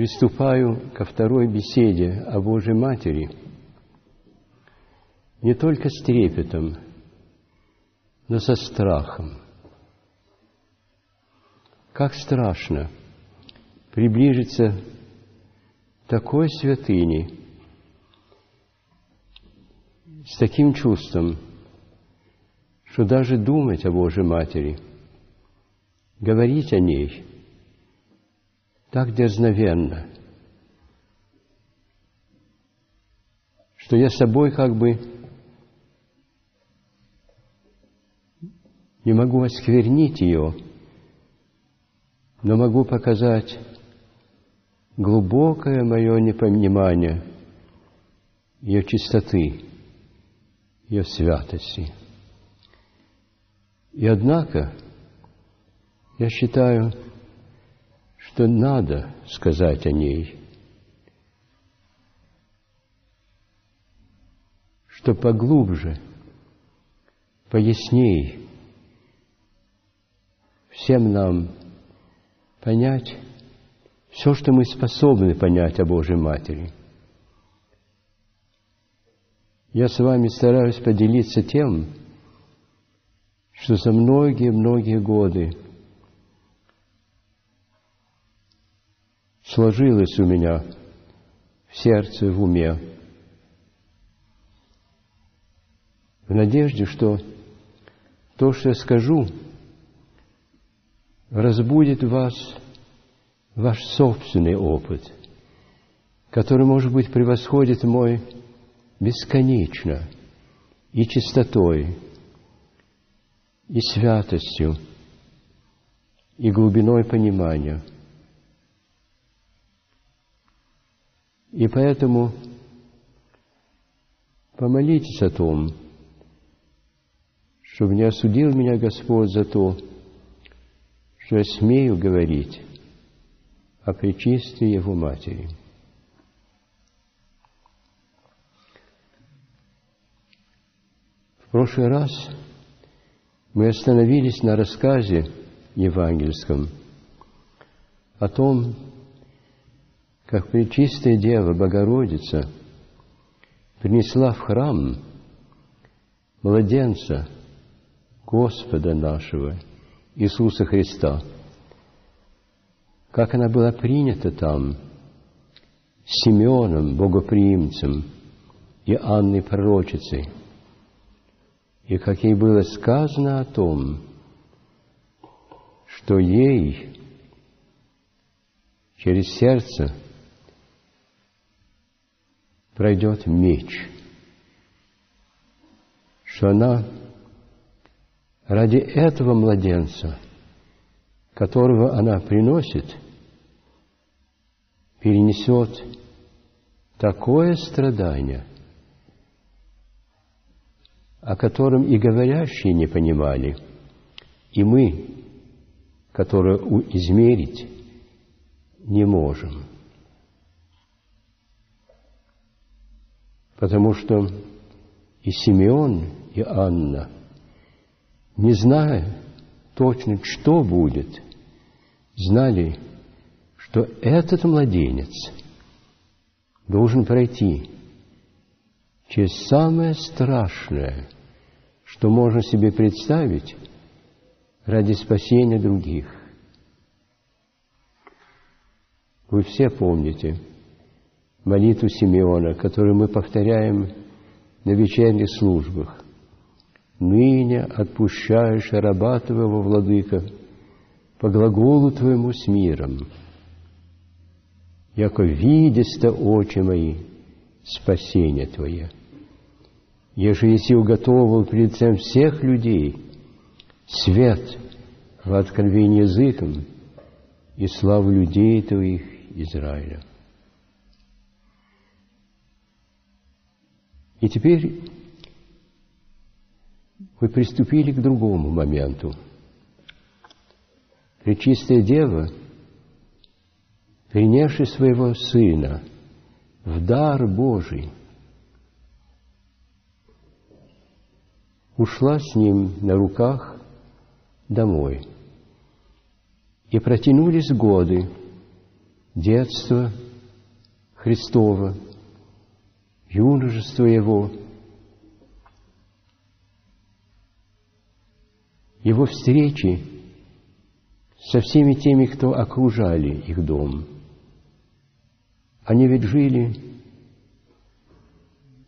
приступаю ко второй беседе о Божьей Матери не только с трепетом, но со страхом. Как страшно приближиться такой святыне с таким чувством, что даже думать о Божьей Матери, говорить о ней так дерзновенно, что я собой как бы не могу осквернить ее, но могу показать глубокое мое непонимание ее чистоты, ее святости. И однако, я считаю, что надо сказать о ней, что поглубже, поясней всем нам понять все, что мы способны понять о Божьей Матери. Я с вами стараюсь поделиться тем, что за многие-многие годы сложилось у меня в сердце, в уме, в надежде, что то, что я скажу, разбудит вас ваш собственный опыт, который, может быть, превосходит мой бесконечно и чистотой, и святостью, и глубиной понимания. И поэтому помолитесь о том, чтобы не осудил меня Господь за то, что я смею говорить о причистии Его Матери. В прошлый раз мы остановились на рассказе евангельском о том, как Пречистая Дева Богородица принесла в храм младенца Господа нашего Иисуса Христа, как она была принята там Симеоном, богоприимцем, и Анной пророчицей – и как ей было сказано о том, что ей через сердце пройдет меч, что она ради этого младенца, которого она приносит, перенесет такое страдание, о котором и говорящие не понимали, и мы, которые измерить не можем. Потому что и Симеон, и Анна, не зная точно, что будет, знали, что этот младенец должен пройти через самое страшное, что можно себе представить ради спасения других. Вы все помните молитву Симеона, которую мы повторяем на вечерних службах. «Ныне отпущаешь раба Твоего, Владыка, по глаголу Твоему с миром, яко видеста очи мои спасение Твое» еже еси уготовил пред лицем всех людей свет в откровении языком и славу людей Твоих Израиля. И теперь мы приступили к другому моменту. Пречистая Дева, принявшая своего Сына в дар Божий – ушла с ним на руках домой. И протянулись годы, детство Христова, юношество Его, Его встречи со всеми теми, кто окружали их дом. Они ведь жили,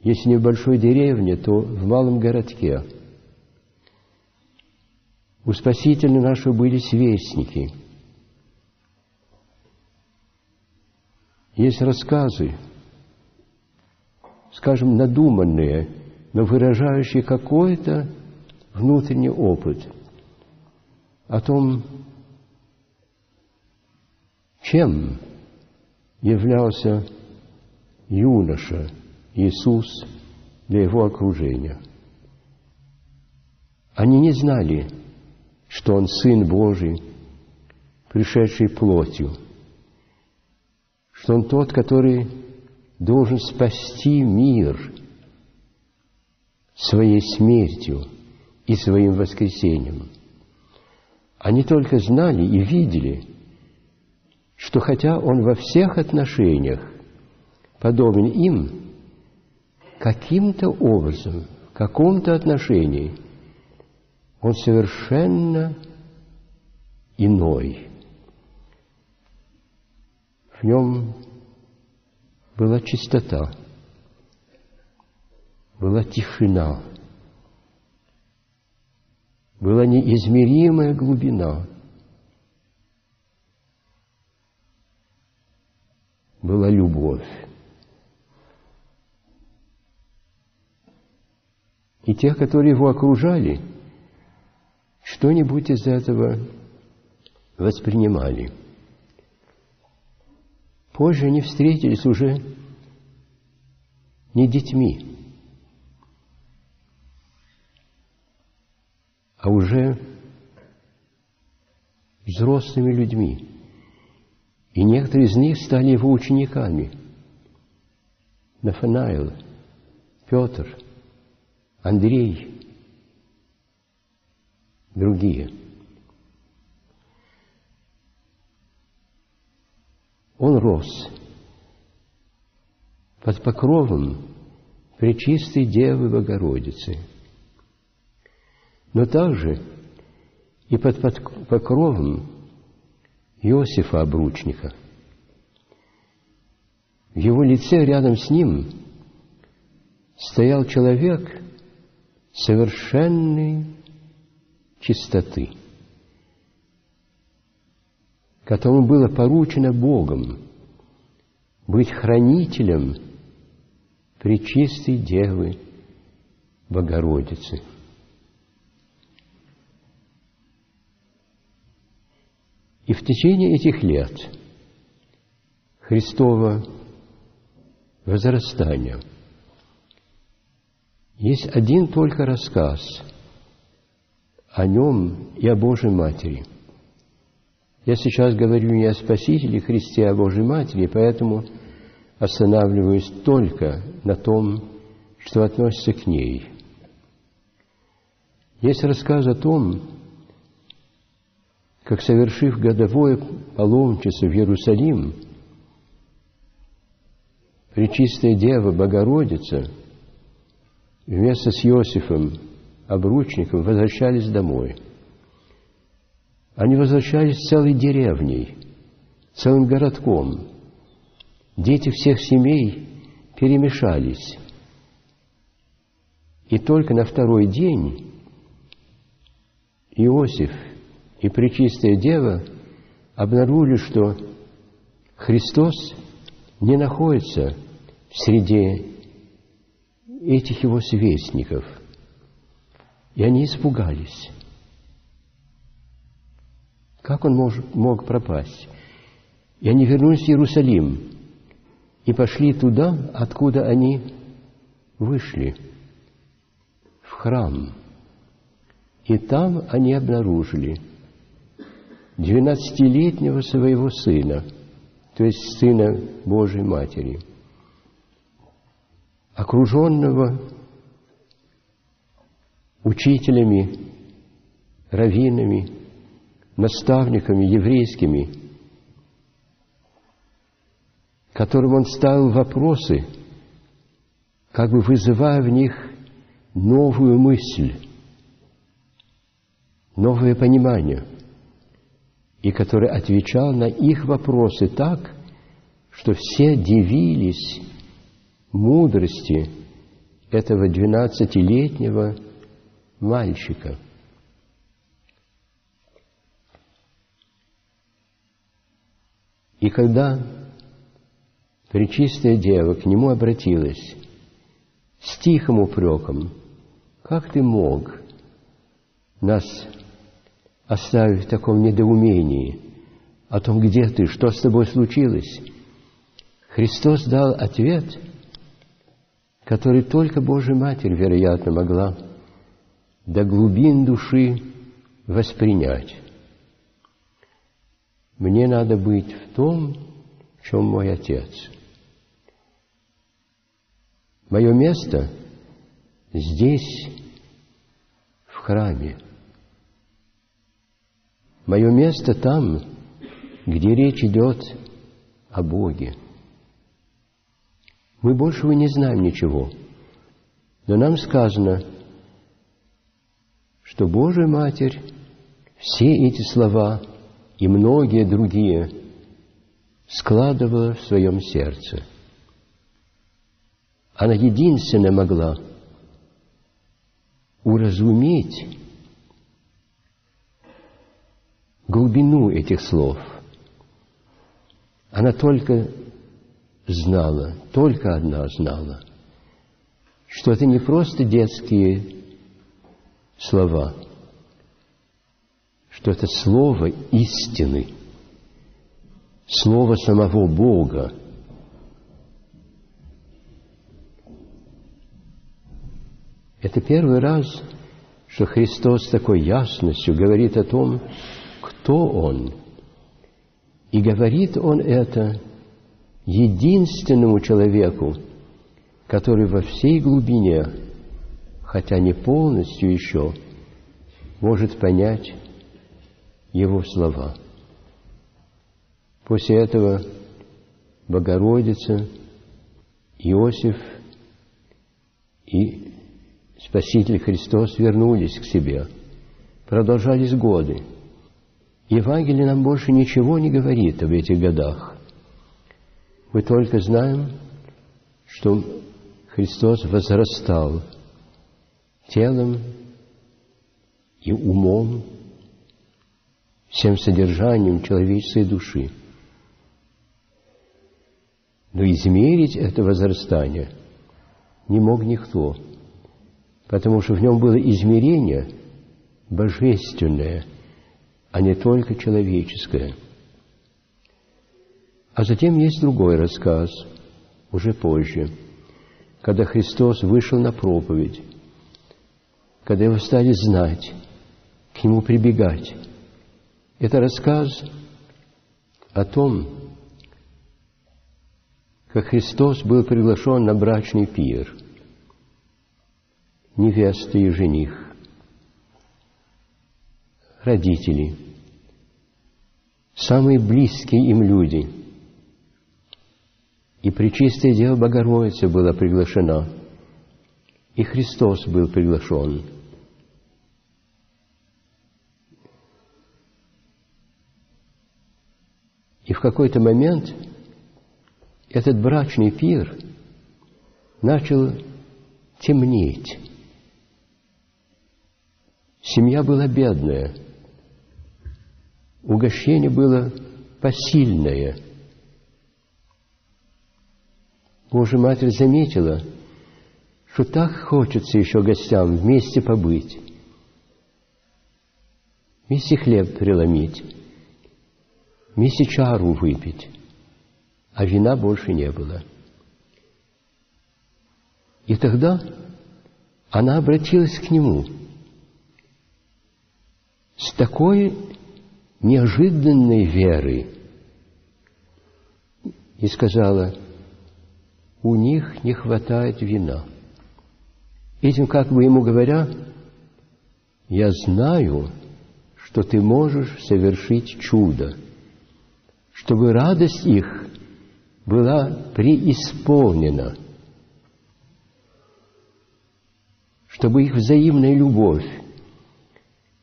если не в большой деревне, то в малом городке. У Спасителя нашего были сверстники. Есть рассказы, скажем, надуманные, но выражающие какой-то внутренний опыт о том, чем являлся юноша Иисус для его окружения. Они не знали, что Он Сын Божий, пришедший плотью, что Он тот, который должен спасти мир своей смертью и своим воскресением. Они только знали и видели, что хотя Он во всех отношениях подобен им, каким-то образом, в каком-то отношении Он совершенно иной. В нем была чистота, была тишина, была неизмеримая глубина, была любовь. И тех, которые его окружали, что-нибудь из этого воспринимали. Позже они встретились уже не детьми, а уже взрослыми людьми. И некоторые из них стали его учениками. Нафанаил, Петр, Андрей, другие. Он рос. Под покровом Пречистой Девы Богородицы – но также и под покровом Иосифа Обручника. В его лице рядом с ним стоял человек совершенной чистоты, которому было поручено Богом быть хранителем Пречистой Девы Богородицы – И в течение этих лет Христова возрастания есть один только рассказ о нем и о Божьей Матери. Я сейчас говорю не о Спасителе Христе, а о Божьей Матери, поэтому останавливаюсь только на том, что относится к ней. Есть рассказ о том, как совершив годовое паломничество в Иерусалим, Пречистая Дева Богородица вместе с Иосифом, обручником, возвращались домой. Они возвращались целой деревней, целым городком. Дети всех семей перемешались. И только на второй день Иосиф – и Пречистая Дева обнаружили, что Христос не находится в среде этих его сверстников. И они испугались. Как он мог, мог пропасть? И они вернулись в Иерусалим и пошли туда, откуда они вышли, в храм. И там они обнаружили – двенадцатилетнего своего сына, то есть сына Божьей Матери, окруженного учителями, раввинами, наставниками еврейскими, которым он ставил вопросы, как бы вызывая в них новую мысль, новое понимание, и который отвечал на их вопросы так, что все дивились мудрости этого двенадцатилетнего мальчика. И когда Пречистая Дева к нему обратилась с тихим упреком, «Как ты мог нас оставить в таком недоумении о том, где ты, что с тобой случилось?» Христос дал ответ, который только Божья Матерь, вероятно, могла до глубин души воспринять. Мне надо быть в том, в чем мой Отец – Мое место здесь, в храме. Мое место там, где речь идет о Боге. Мы больше не знаем ничего, но нам сказано, что Божья Матерь все эти слова и многие другие складывала в своем сердце – она единственная могла уразуметь глубину этих слов. Она только знала, только одна знала, что это не просто детские слова, что это слово истины, слово самого Бога, Это первый раз, что Христос с такой ясностью говорит о том, кто Он. И говорит Он это единственному человеку, который во всей глубине, хотя не полностью еще, может понять Его слова. После этого Богородица, Иосиф и Спаситель Христос вернулись к себе. Продолжались годы. Евангелие нам больше ничего не говорит об этих годах. Мы только знаем, что Христос возрастал телом и умом, всем содержанием человеческой души. Но измерить это возрастание не мог никто – потому что в нем было измерение божественное, а не только человеческое. А затем есть другой рассказ, уже позже, когда Христос вышел на проповедь, когда его стали знать, к нему прибегать. Это рассказ о том, как Христос был приглашен на брачный пир – невеста и жених, родители, самые близкие им люди. И Пречистая Дева Богородица была приглашена, и Христос был приглашен. И в какой-то момент этот брачный пир начал темнеть. Семья была бедная, угощение было посильное. Божья Матерь заметила, что так хочется еще гостям вместе побыть, вместе хлеб преломить, вместе чару выпить, а вина больше не было. И тогда она обратилась к нему – с такой неожиданной верой и сказала, у них не хватает вина. Этим как бы ему говоря, я знаю, что ты можешь совершить чудо, чтобы радость их была преисполнена, чтобы их взаимная любовь,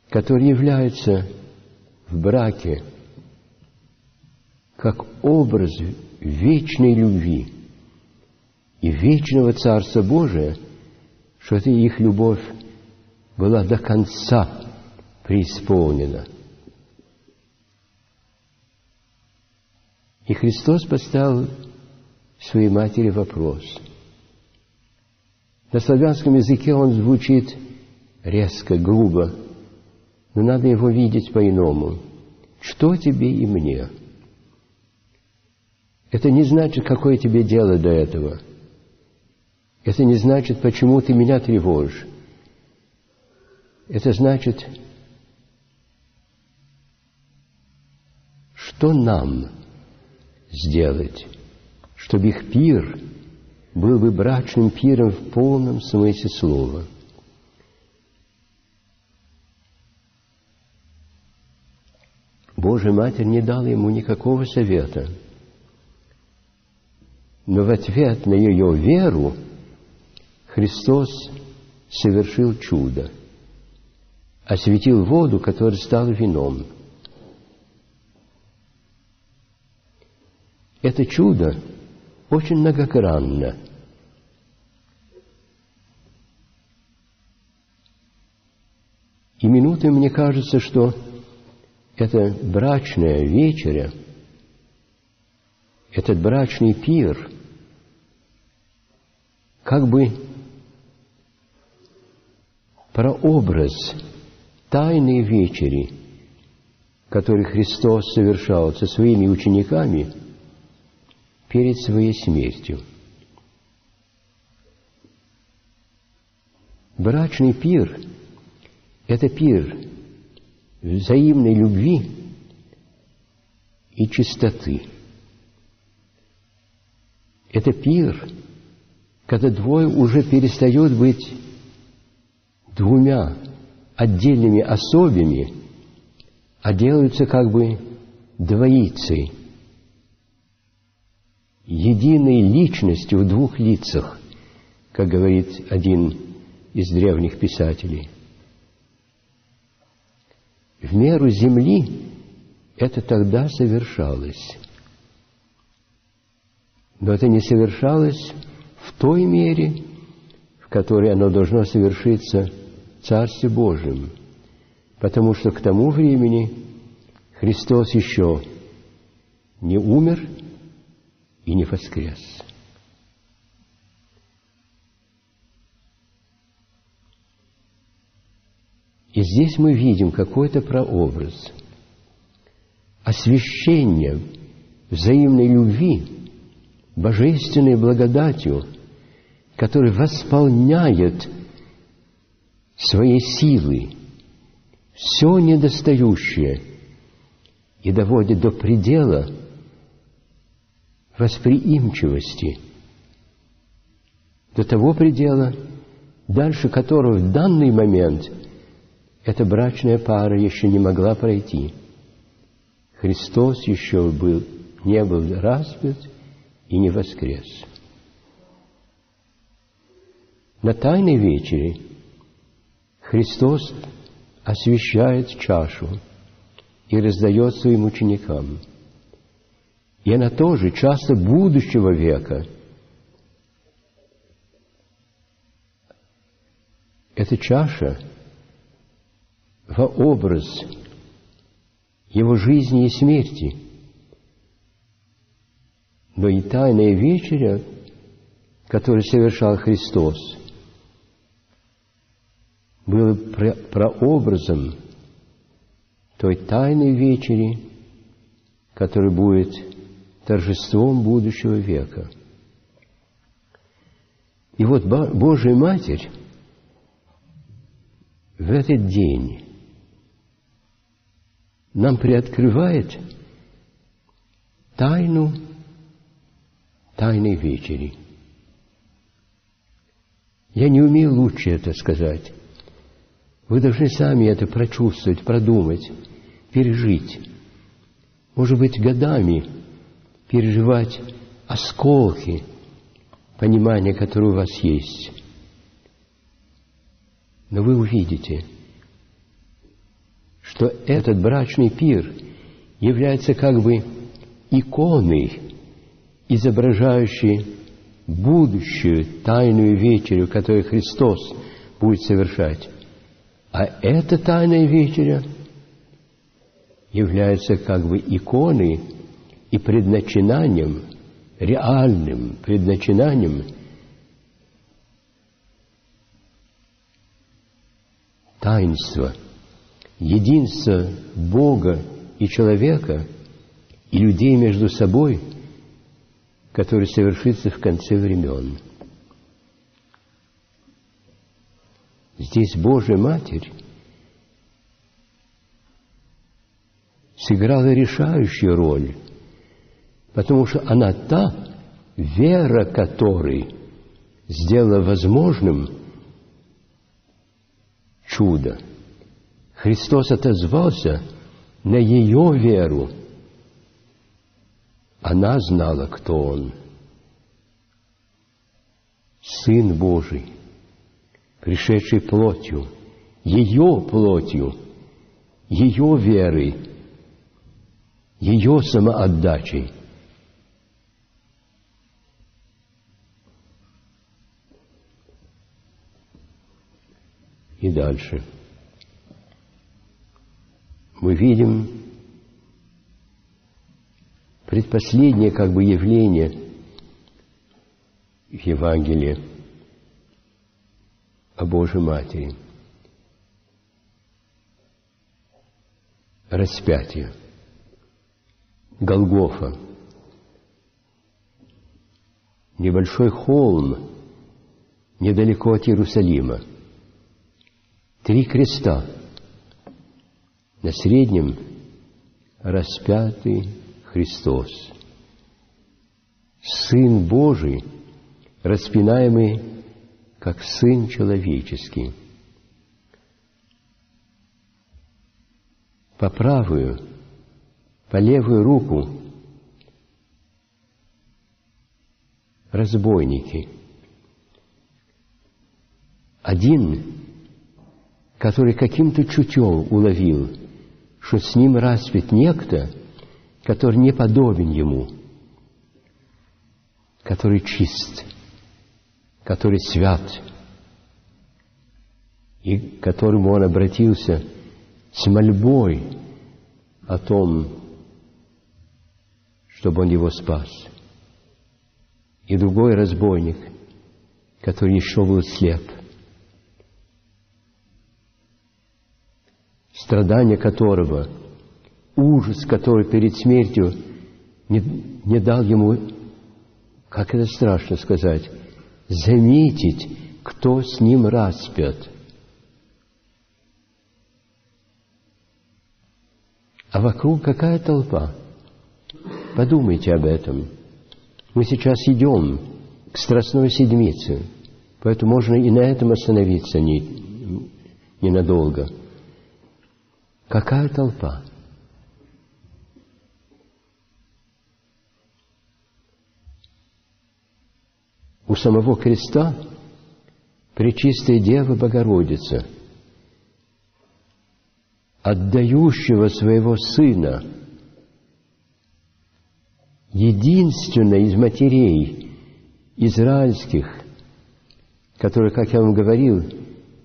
которая является в браке как образ вечной любви и вечного Царства Божия, что эта их любовь была до конца преисполнена. И Христос поставил своей матери вопрос. На славянском языке он звучит резко, грубо, но надо его видеть по-иному. Что тебе и мне? Это не значит, какое тебе дело до этого. Это не значит, почему ты меня тревожишь. Это значит, что нам сделать, чтобы их пир был бы брачным пиром в полном смысле слова. Божья Матерь не дала ему никакого совета, но в ответ на ее веру Христос совершил чудо, осветил воду, которая стала вином. Это чудо очень многогранно. И минуты мне кажется, что эта брачная вечеря, этот брачный пир, как бы прообраз тайной вечери, который Христос совершал со своими учениками перед своей смертью. Брачный пир – это пир взаимной любви и чистоты. Это пир, когда двое уже перестают быть двумя отдельными особями, а делаются как бы двоицей, единой личностью в двух лицах, как говорит один из древних писателей. В меру земли это тогда совершалось. Но это не совершалось в той мере, в которой оно должно совершиться Царстве Божьем, потому что к тому времени Христос еще не умер и не воскрес. И здесь мы видим какой-то прообраз освящения взаимной любви, божественной благодатью, который восполняет своей силой все недостающее и доводит до предела восприимчивости, до того предела, дальше которого в данный момент эта брачная пара еще не могла пройти. Христос еще был, не был распят и не воскрес. На Тайной вечере Христос освещает чашу и раздает своим ученикам. И она тоже часто будущего века. Эта чаша во образ его жизни и смерти. Но и тайная вечеря, которую совершал Христос – было прообразом той тайной вечери, которая будет торжеством будущего века. И вот Божья Матерь в этот день нам приоткрывает тайну тайной вечери. Я не умею лучше это сказать. Вы должны сами это прочувствовать, продумать, пережить. Может быть, годами переживать осколки понимания, которые у вас есть. Но вы увидите, что этот брачный пир является как бы иконой, изображающей будущую тайную вечерю, которую Христос будет совершать. А эта тайная вечеря является как бы иконой и предначинанием, реальным предначинанием таинства, единства Бога и человека и людей между собой, который совершится в конце времен. Здесь Божья Матерь сыграла решающую роль, потому что она та, вера которой сделала возможным чудо. Христос отозвался на ее веру. Она знала, кто Он. Сын Божий, пришедший плотью, ее плотью, ее верой, ее самоотдачей. И дальше. Мы видим предпоследнее как бы явление в Евангелии о Божьей Матери. Распятие. Голгофа. Небольшой холм недалеко от Иерусалима. Три креста. На среднем распятый Христос. Сын Божий, распинаемый как Сын человеческий. По правую, по левую руку разбойники. Один, который каким-то чутьем уловил, что с ним распят некто, который не подобен ему, который чист, который свят, и к которому он обратился с мольбой о том, чтобы он его спас. И другой разбойник, который еще был слеп, страдания которого – ужас, который перед смертью не, не дал ему, как это страшно сказать, заметить, кто с ним распят. А вокруг какая толпа? Подумайте об этом. Мы сейчас идем к Страстной Седмице, поэтому можно и на этом остановиться не, ненадолго. Какая толпа? у самого креста Пречистая Дева Богородица, отдающего своего Сына, единственной из матерей израильских, который, как я вам говорил,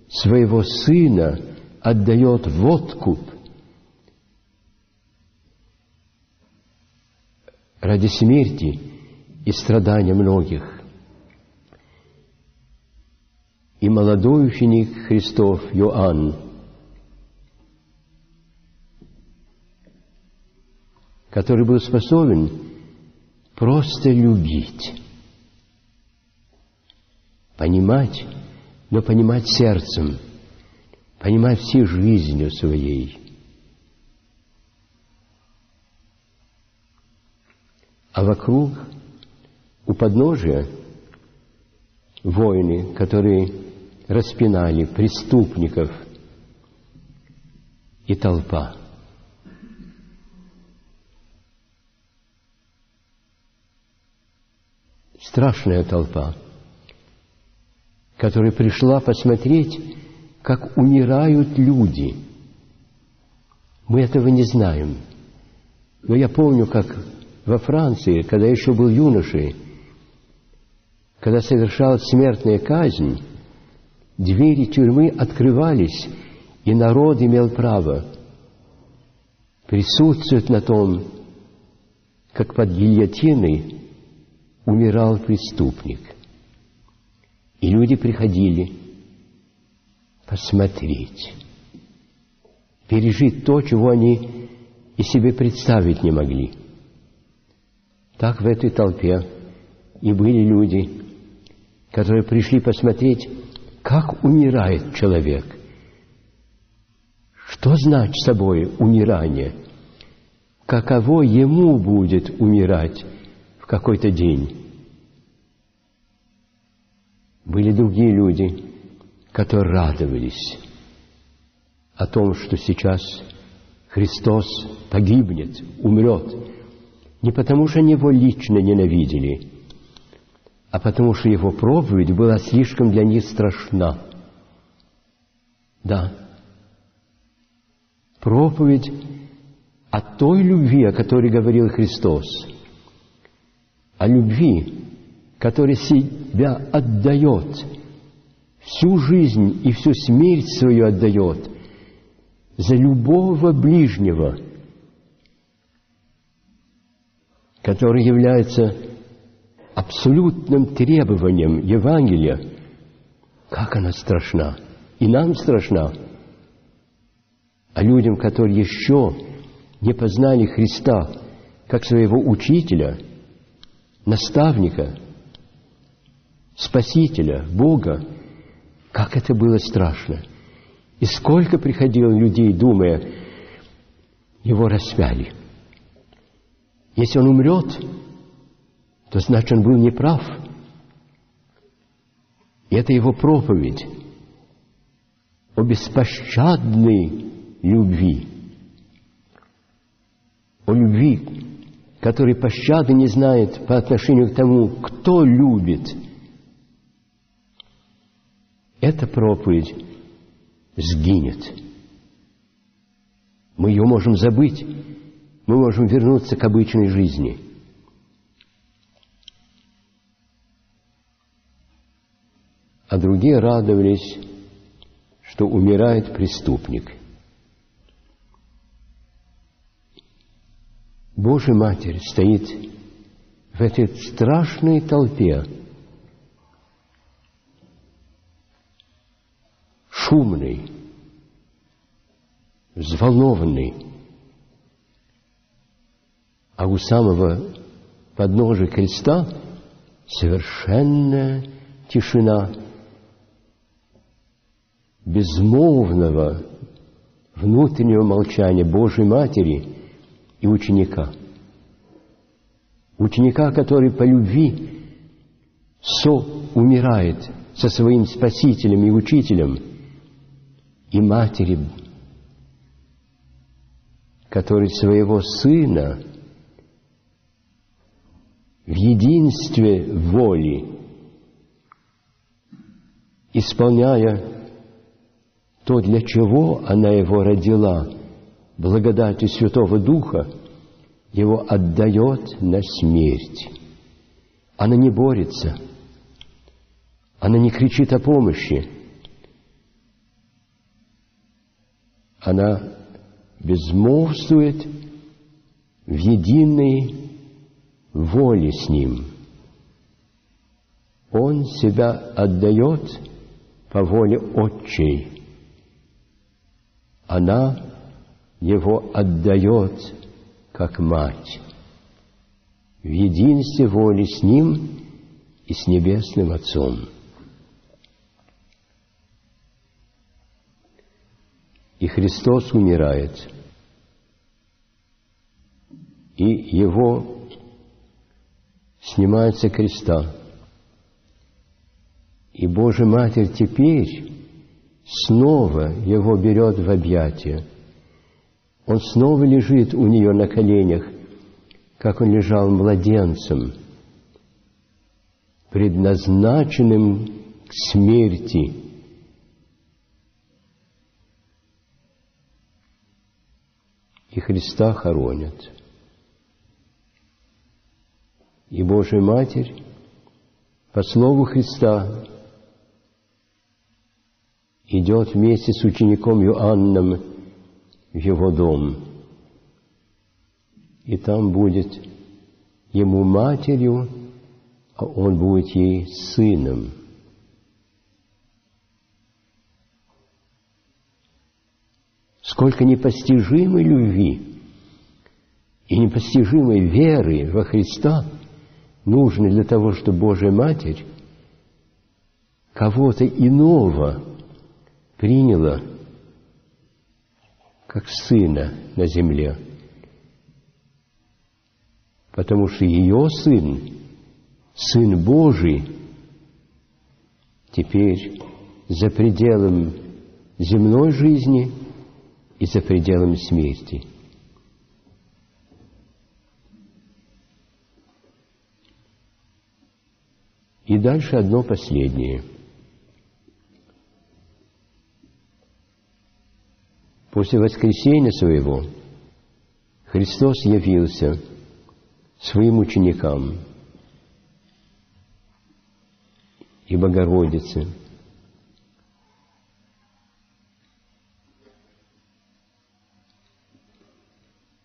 своего Сына отдает в откуп ради смерти и страдания многих. И молодой ученик Христов Иоанн, который был способен просто любить, понимать, но понимать сердцем, понимать всей жизнью своей. А вокруг, у подножия, воины, которые распинали преступников и толпа. страшная толпа, которая пришла посмотреть, как умирают люди. Мы этого не знаем. Но я помню, как во Франции, когда еще был юношей, когда совершалась смертная казнь, двери тюрьмы открывались, и народ имел право присутствовать на том, как под гильотиной умирал преступник. И люди приходили посмотреть, пережить то, чего они и себе представить не могли. Так в этой толпе и были люди, которые пришли посмотреть, как умирает человек. Что значит собой умирание? Каково ему будет умирать в какой-то день? Были другие люди, которые радовались о том, что сейчас Христос погибнет, умрет, не потому что его лично ненавидели, а потому что его проповедь была слишком для них страшна. Да, проповедь о той любви, о которой говорил Христос, о любви, которая себя отдает, всю жизнь и всю смерть свою отдает за любого ближнего, который является абсолютным требованием Евангелия, как она страшна. И нам страшна. А людям, которые еще не познали Христа как своего учителя, наставника, спасителя, Бога, как это было страшно. И сколько приходило людей, думая, его распяли. Если он умрет, то значит он был неправ. И это его проповедь о беспощадной любви. О любви, которой пощады не знает по отношению к тому, кто любит. Эта проповедь сгинет. Мы ее можем забыть, мы можем вернуться к обычной жизни – а другие радовались, что умирает преступник. Божья Матерь стоит в этой страшной толпе, шумный, взволнованный, а у самого подножия креста совершенная тишина – безмолвного внутреннего молчания Божьей Матери и ученика. Ученика, который по любви со умирает со своим Спасителем и Учителем, и матери, который своего Сына в единстве воли, исполняя то, для чего она его родила, благодатью Святого Духа, его отдает на смерть. Она не борется, она не кричит о помощи, она безмолвствует в единой воле с Ним. Он себя отдает по воле Отчей – она его отдает как мать в единстве воли с ним и с Небесным Отцом. И Христос умирает, и Его снимается креста. И Божья Матерь теперь снова его берет в объятия. Он снова лежит у нее на коленях, как он лежал младенцем. предназначенным к смерти. И Христа хоронят. И Божья Матерь по слову Христа идет вместе с учеником Иоанном в его дом. И там будет ему матерью, а он будет ей сыном. Сколько непостижимой любви и непостижимой веры во Христа нужно для того, чтобы Божья Матерь кого-то иного приняла как сына на земле. Потому что ее сын, сын Божий, теперь за пределом земной жизни и за пределом смерти. И дальше одно последнее – После воскресения своего Христос явился своим ученикам и Богородице.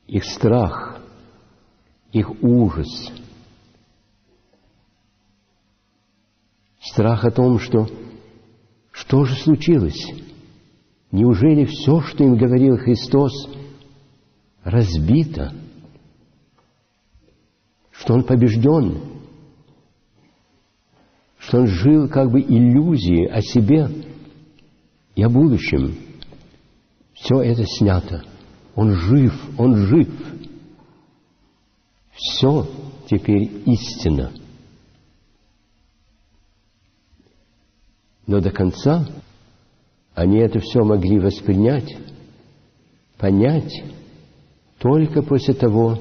Их страх, их ужас, страх о том, что что же случилось? Неужели все, что им говорил Христос, разбито? Что он побежден? Что он жил как бы иллюзией о себе и о будущем? Все это снято. Он жив, он жив. Все теперь истина. Но до конца они это все могли воспринять, понять только после того,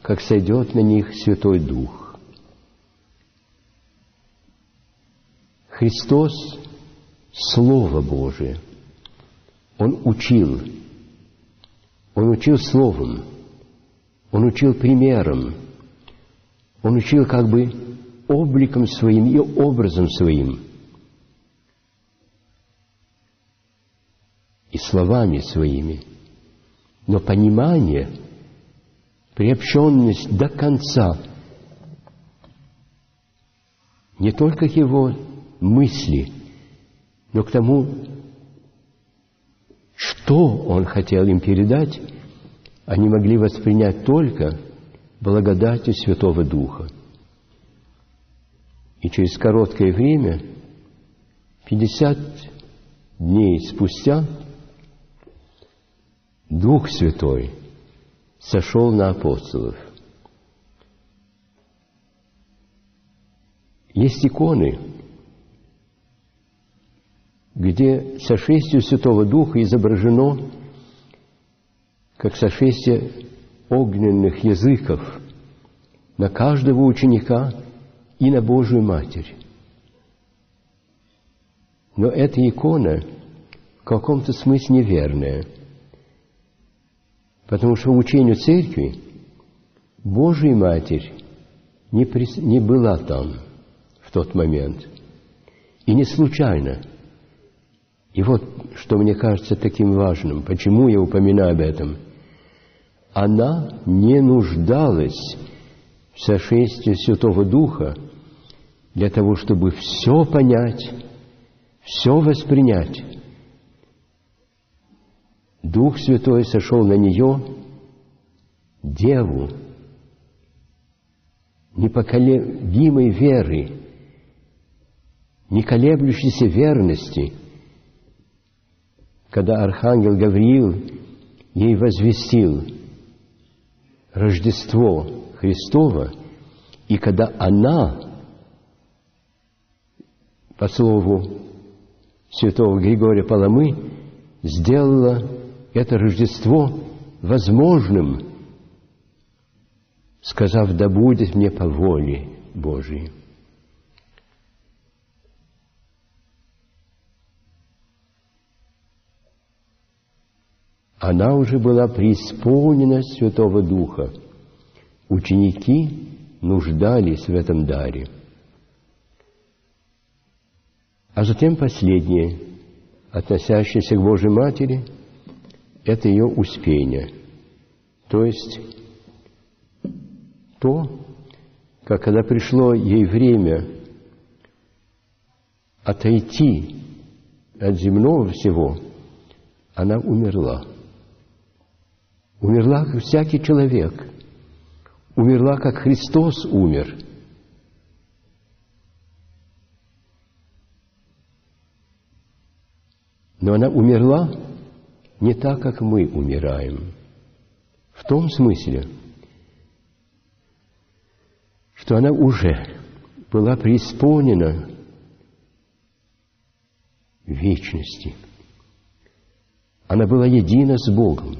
как сойдет на них Святой Дух. Христос – Слово Божие. Он учил. Он учил Словом. Он учил примером. Он учил как бы обликом своим и образом своим – и словами своими, но понимание, приобщенность до конца, не только к его мысли, но к тому, что он хотел им передать, они могли воспринять только благодатью Святого Духа. И через короткое время, 50 дней спустя, Дух Святой сошел на апостолов. Есть иконы, где сошествие Святого Духа изображено как сошествие огненных языков на каждого ученика и на Божию Матерь. Но эта икона в каком-то смысле неверная – Потому что учению церкви Божья Матерь не, прис... не была там в тот момент. И не случайно. И вот, что мне кажется таким важным, почему я упоминаю об этом. Она не нуждалась в сошествии Святого Духа для того, чтобы все понять, все воспринять, Дух Святой сошел на нее, деву, непоколебимой веры, не колеблющейся верности, когда архангел Гавриил ей возвестил Рождество Христово, и когда она, по слову святого Григория Паламы, сделала это Рождество возможным, сказав, да будет мне по воле Божией. Она уже была преисполнена Святого Духа. Ученики нуждались в этом даре. А затем последнее, относящееся к Божьей Матери – это ее успение. То есть то, как когда пришло ей время отойти от земного всего, она умерла. Умерла, как всякий человек. Умерла, как Христос умер. Но она умерла не так, как мы умираем. В том смысле, что она уже была преисполнена вечности. Она была едина с Богом,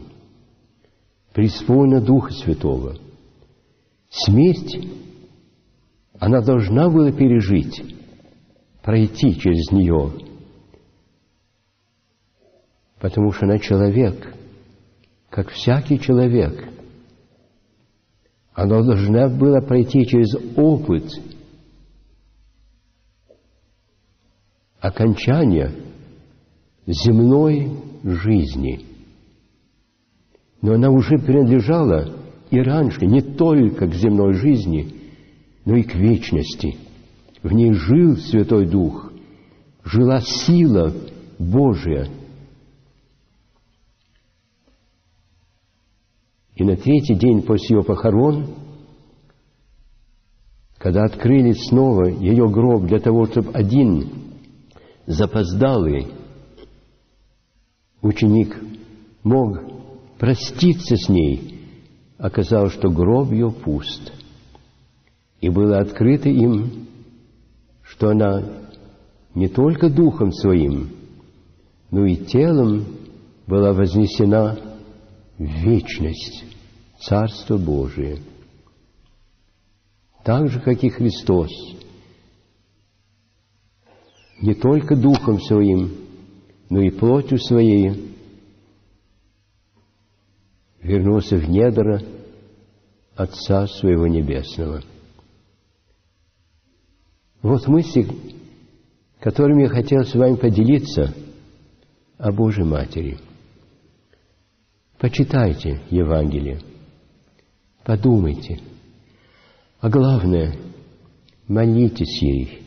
преисполнена Духа Святого. Смерть она должна была пережить, пройти через нее, потому что она человек, как всякий человек – она должна была пройти через опыт окончания земной жизни. Но она уже принадлежала и раньше не только к земной жизни, но и к вечности. В ней жил Святой Дух, жила сила Божия. И на третий день после ее похорон, когда открыли снова ее гроб для того, чтобы один запоздалый ученик мог проститься с ней, оказалось, что гроб ее пуст. И было открыто им, что она не только духом своим, но и телом была вознесена вечность Царство Божие. Так же, как и Христос, не только Духом Своим, но и плотью Своей вернулся в недра Отца Своего Небесного. Вот мысли, которыми я хотел с вами поделиться о Божьей Матери. Почитайте Евангелие, подумайте. А главное, молитесь ей.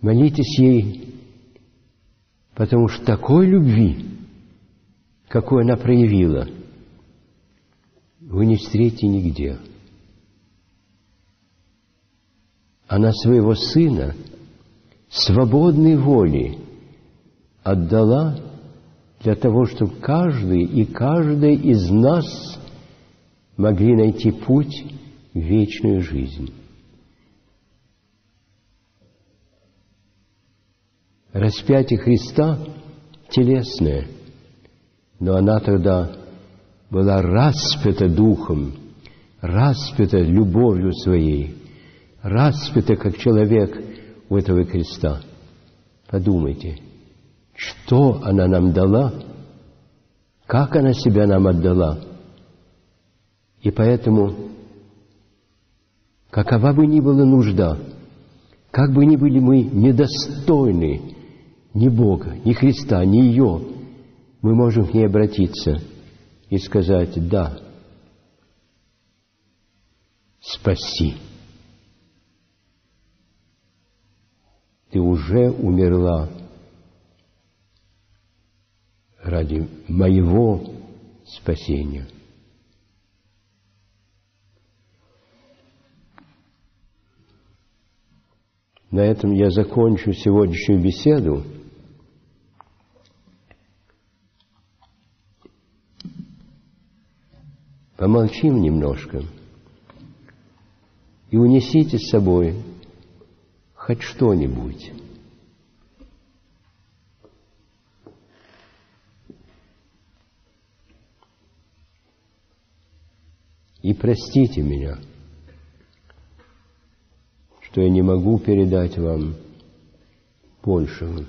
Молитесь ей, потому что такой любви, какой она проявила, вы не встретите нигде. Она своего сына свободной воли отдала для того, чтобы каждый и каждая из нас могли найти путь в вечную жизнь. Распятие Христа телесное, но она тогда была распята Духом, распята любовью своей, распята как человек у этого креста. Подумайте – что она нам дала, как она себя нам отдала. И поэтому, какова бы ни была нужда, как бы ни были мы недостойны ни Бога, ни Христа, ни ее, мы можем к ней обратиться и сказать «Да, спаси». Ты уже умерла ради моего спасения. На этом я закончу сегодняшнюю беседу. Помолчим немножко и унесите с собой хоть что-нибудь. И простите меня, что я не могу передать вам большего.